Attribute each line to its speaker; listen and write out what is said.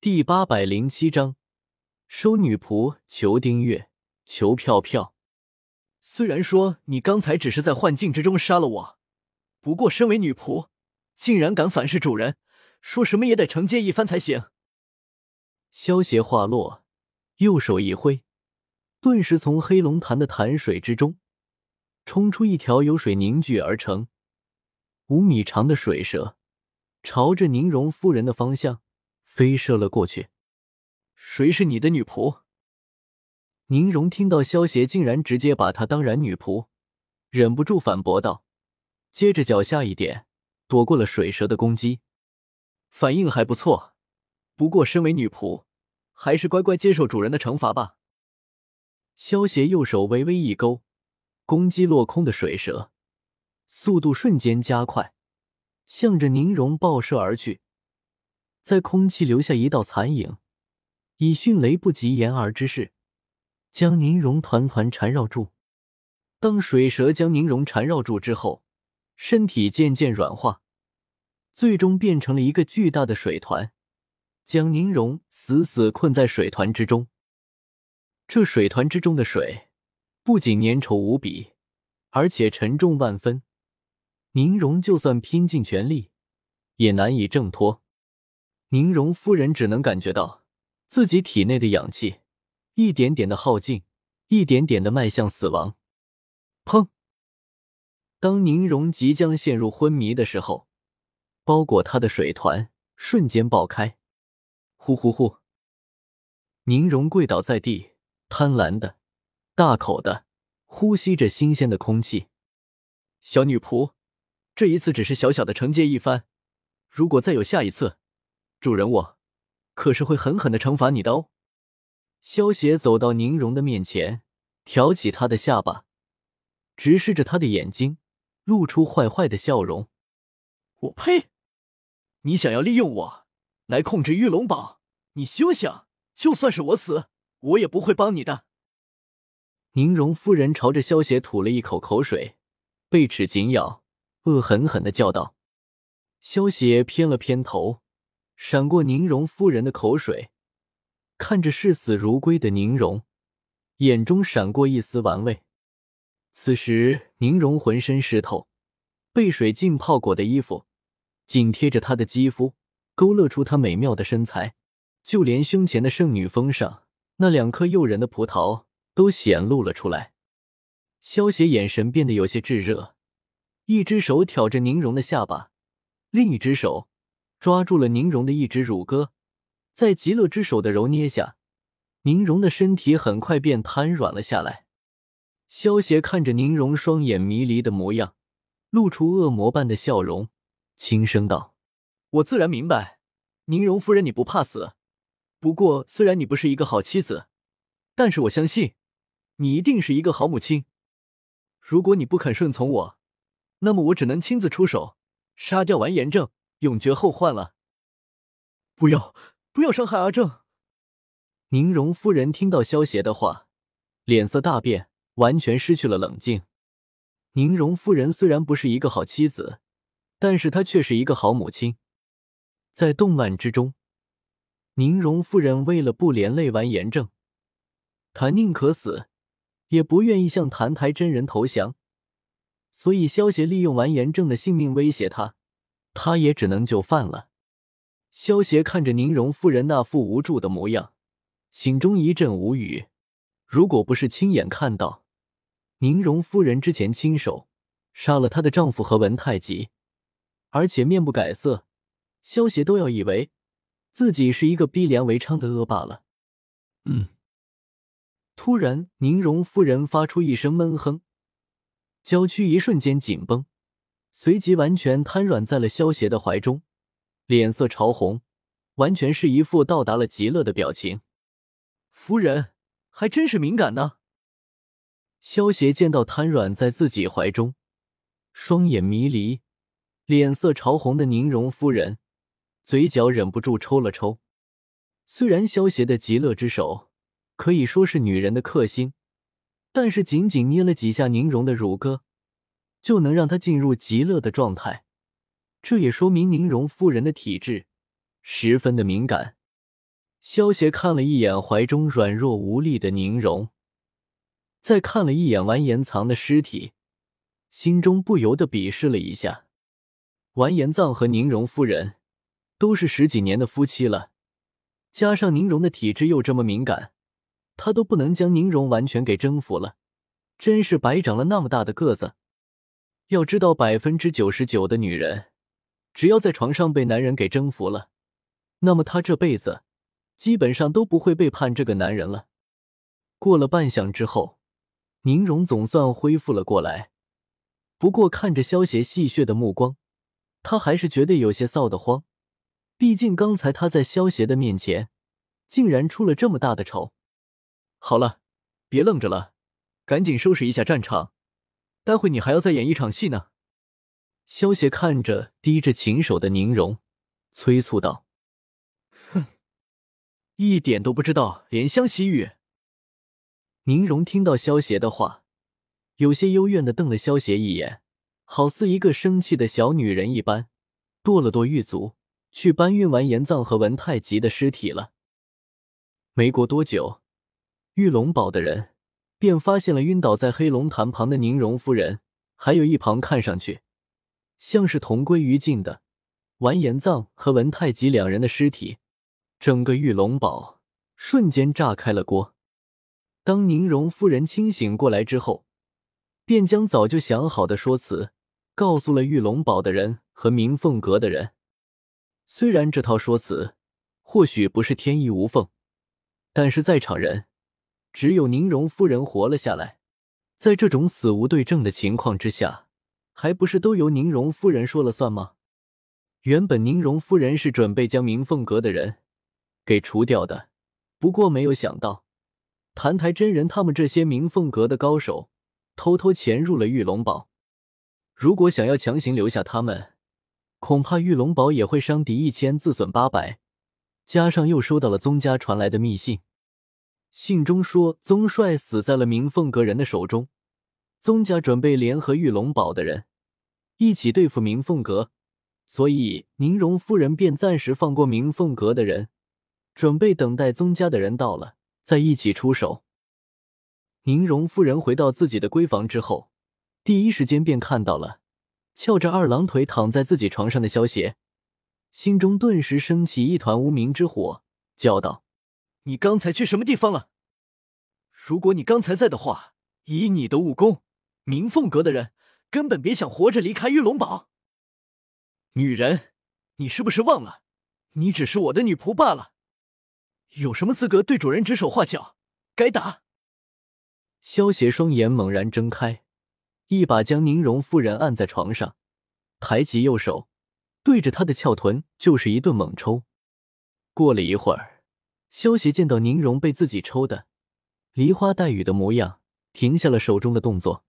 Speaker 1: 第八百零七章，收女仆，求订阅，求票票。虽然说你刚才只是在幻境之中杀了我，不过身为女仆，竟然敢反噬主人，说什么也得惩戒一番才行。萧邪话落，右手一挥，顿时从黑龙潭的潭水之中冲出一条由水凝聚而成、五米长的水蛇，朝着宁荣夫人的方向飞射了过去。谁是你的女仆？宁荣听到萧协竟然直接把她当然女仆，忍不住反驳道，接着脚下一点，躲过了水蛇的攻击，反应还不错。不过身为女仆，还是乖乖接受主人的惩罚吧。萧协右手微微一勾，攻击落空的水蛇，速度瞬间加快，向着宁荣爆射而去，在空气留下一道残影，以迅雷不及掩耳之势。将宁荣团团缠绕住。当水蛇将宁荣缠绕住之后，身体渐渐软化，最终变成了一个巨大的水团，将宁荣死死困在水团之中。这水团之中的水不仅粘稠无比，而且沉重万分。宁荣就算拼尽全力，也难以挣脱。宁荣夫人只能感觉到自己体内的氧气。一点点的耗尽，一点点的迈向死亡。砰！当宁荣即将陷入昏迷的时候，包裹他的水团瞬间爆开。呼呼呼！宁荣跪倒在地，贪婪的、大口的呼吸着新鲜的空气。小女仆，这一次只是小小的惩戒一番，如果再有下一次，主人我可是会狠狠的惩罚你的哦。萧协走到宁荣的面前，挑起他的下巴，直视着他的眼睛，露出坏坏的笑容。我呸！你想要利用我来控制玉龙堡？你休想！就算是我死，我也不会帮你的。宁荣夫人朝着萧协吐了一口口水，贝齿紧咬，恶狠狠的叫道。萧协偏了偏头，闪过宁荣夫人的口水。看着视死如归的宁荣，眼中闪过一丝玩味。此时，宁荣浑身湿透，被水浸泡过的衣服紧贴着她的肌肤，勾勒出她美妙的身材。就连胸前的圣女峰上那两颗诱人的葡萄都显露了出来。萧邪眼神变得有些炙热，一只手挑着宁荣的下巴，另一只手抓住了宁荣的一只乳鸽。在极乐之手的揉捏下，宁荣的身体很快便瘫软了下来。萧邪看着宁荣双眼迷离的模样，露出恶魔般的笑容，轻声道：“我自然明白，宁荣夫人你不怕死。不过，虽然你不是一个好妻子，但是我相信你一定是一个好母亲。如果你不肯顺从我，那么我只能亲自出手，杀掉完颜正，永绝后患了。不要！”不要伤害阿正。宁荣夫人听到萧邪的话，脸色大变，完全失去了冷静。宁荣夫人虽然不是一个好妻子，但是她却是一个好母亲。在动漫之中，宁荣夫人为了不连累完颜正，她宁可死，也不愿意向澹台真人投降。所以萧邪利用完颜正的性命威胁她，她也只能就范了。萧协看着宁荣夫人那副无助的模样，心中一阵无语。如果不是亲眼看到宁荣夫人之前亲手杀了她的丈夫和文太极，而且面不改色，萧协都要以为自己是一个逼良为娼的恶霸了。嗯。突然，宁荣夫人发出一声闷哼，娇躯一瞬间紧绷，随即完全瘫软在了萧协的怀中。脸色潮红，完全是一副到达了极乐的表情。夫人还真是敏感呢。萧协见到瘫软在自己怀中，双眼迷离、脸色潮红的宁荣夫人，嘴角忍不住抽了抽。虽然萧协的极乐之手可以说是女人的克星，但是仅仅捏了几下宁荣的乳鸽，就能让她进入极乐的状态。这也说明宁荣夫人的体质十分的敏感。萧协看了一眼怀中软弱无力的宁荣，再看了一眼完颜藏的尸体，心中不由得鄙视了一下。完颜藏和宁荣夫人都是十几年的夫妻了，加上宁荣的体质又这么敏感，他都不能将宁荣完全给征服了，真是白长了那么大的个子。要知道，百分之九十九的女人，只要在床上被男人给征服了，那么她这辈子基本上都不会背叛这个男人了。过了半晌之后，宁荣总算恢复了过来，不过看着萧邪戏谑的目光，他还是觉得有些臊得慌。毕竟刚才他在萧邪的面前，竟然出了这么大的丑。好了，别愣着了，赶紧收拾一下战场。待会你还要再演一场戏呢。萧协看着低着琴手的宁荣，催促道：“哼，一点都不知道怜香惜玉。”宁荣听到萧协的话，有些幽怨的瞪了萧协一眼，好似一个生气的小女人一般，跺了跺玉足，去搬运完颜藏和文太极的尸体了。没过多久，玉龙堡的人。便发现了晕倒在黑龙潭旁的宁荣夫人，还有一旁看上去像是同归于尽的完颜藏和文太极两人的尸体。整个玉龙堡瞬间炸开了锅。当宁荣夫人清醒过来之后，便将早就想好的说辞告诉了玉龙堡的人和明凤阁的人。虽然这套说辞或许不是天衣无缝，但是在场人。只有宁荣夫人活了下来，在这种死无对证的情况之下，还不是都由宁荣夫人说了算吗？原本宁荣夫人是准备将明凤阁的人给除掉的，不过没有想到，澹台真人他们这些明凤阁的高手偷偷潜入了玉龙堡。如果想要强行留下他们，恐怕玉龙堡也会伤敌一千，自损八百。加上又收到了宗家传来的密信。信中说，宗帅死在了明凤阁人的手中，宗家准备联合玉龙堡的人一起对付明凤阁，所以宁荣夫人便暂时放过明凤阁的人，准备等待宗家的人到了再一起出手。宁荣夫人回到自己的闺房之后，第一时间便看到了翘着二郎腿躺在自己床上的萧邪，心中顿时升起一团无名之火，叫道。你刚才去什么地方了？如果你刚才在的话，以你的武功，明凤阁的人根本别想活着离开玉龙堡。女人，你是不是忘了，你只是我的女仆罢了？有什么资格对主人指手画脚？该打！萧邪双眼猛然睁开，一把将宁荣夫人按在床上，抬起右手，对着她的翘臀就是一顿猛抽。过了一会儿。萧协见到宁荣被自己抽的梨花带雨的模样，停下了手中的动作。